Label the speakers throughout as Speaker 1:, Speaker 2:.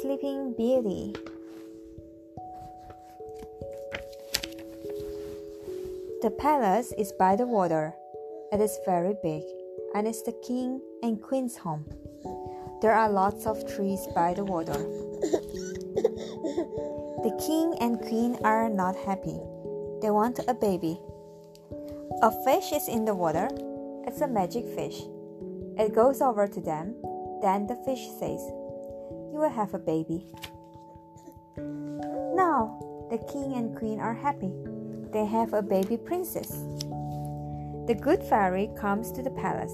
Speaker 1: Sleeping Beauty. The palace is by the water. It is very big, and it's the king and queen's home. There are lots of trees by the water. The king and queen are not happy. They want a baby. A fish is in the water. It's a magic fish. It goes over to them. Then the fish says, will have a baby. Now, the king and queen are happy they have a baby princess. The good fairy comes to the palace.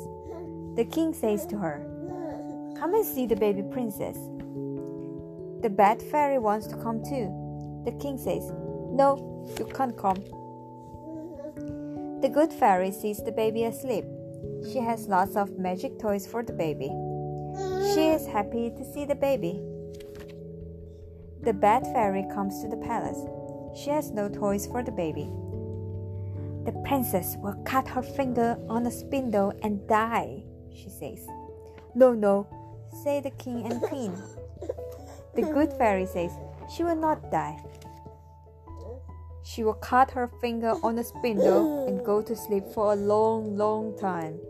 Speaker 1: The king says to her, Come and see the baby princess. The bad fairy wants to come too. The king says, No, you can't come. The good fairy sees the baby asleep. She has lots of magic toys for the baby. She is happy to see the baby. The bad fairy comes to the palace. She has no toys for the baby. The princess will cut her finger on a spindle and die, she says. No, no, say the king and queen. The good fairy says she will not die. She will cut her finger on a spindle and go to sleep for a long, long time.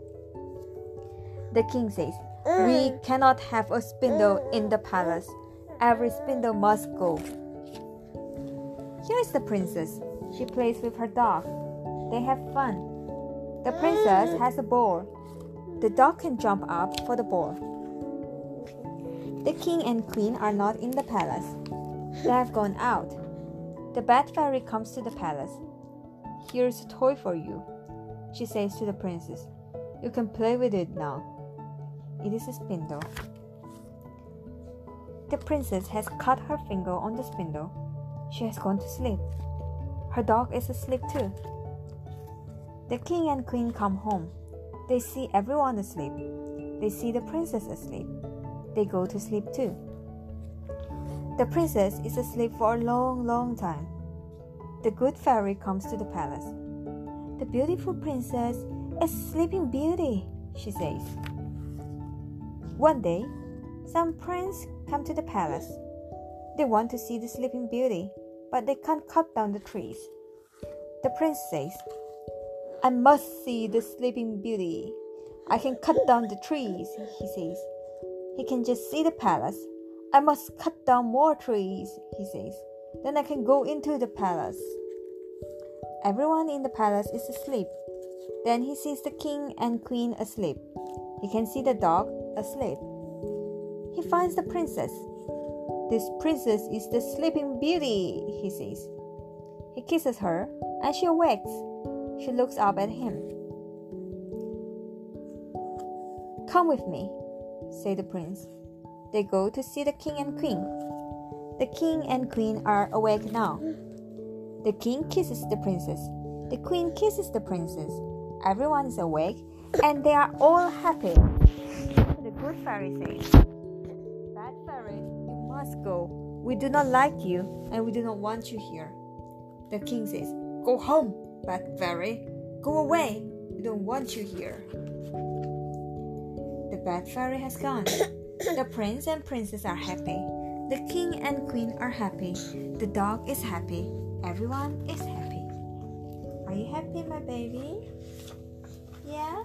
Speaker 1: The king says, We mm. cannot have a spindle in the palace. Every spindle must go. Here is the princess. She plays with her dog. They have fun. The princess mm. has a ball. The dog can jump up for the ball. The king and queen are not in the palace. They have gone out. The bad fairy comes to the palace. Here's a toy for you, she says to the princess. You can play with it now. It is a spindle. The princess has cut her finger on the spindle. She has gone to sleep. Her dog is asleep too. The king and queen come home. They see everyone asleep. They see the princess asleep. They go to sleep too. The princess is asleep for a long, long time. The good fairy comes to the palace. The beautiful princess is sleeping beauty, she says. One day, some prince come to the palace. They want to see the sleeping beauty, but they can't cut down the trees. The prince says, I must see the sleeping beauty. I can cut down the trees, he says. He can just see the palace. I must cut down more trees, he says. Then I can go into the palace. Everyone in the palace is asleep. Then he sees the king and queen asleep. He can see the dog asleep. He finds the princess. This princess is the sleeping beauty, he says. He kisses her, and she awakes. She looks up at him. Come with me, say the prince. They go to see the king and queen. The king and queen are awake now. The king kisses the princess. The queen kisses the princess. Everyone is awake and they are all happy. Fairy says, Bad fairy, you must go. We do not like you and we do not want you here. The king says, Go home, bad fairy. Go away. We don't want you here. The bad fairy has gone. the prince and princess are happy. The king and queen are happy. The dog is happy. Everyone is happy. Are you happy, my baby? Yeah?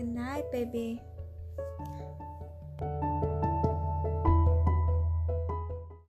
Speaker 1: Good night, baby.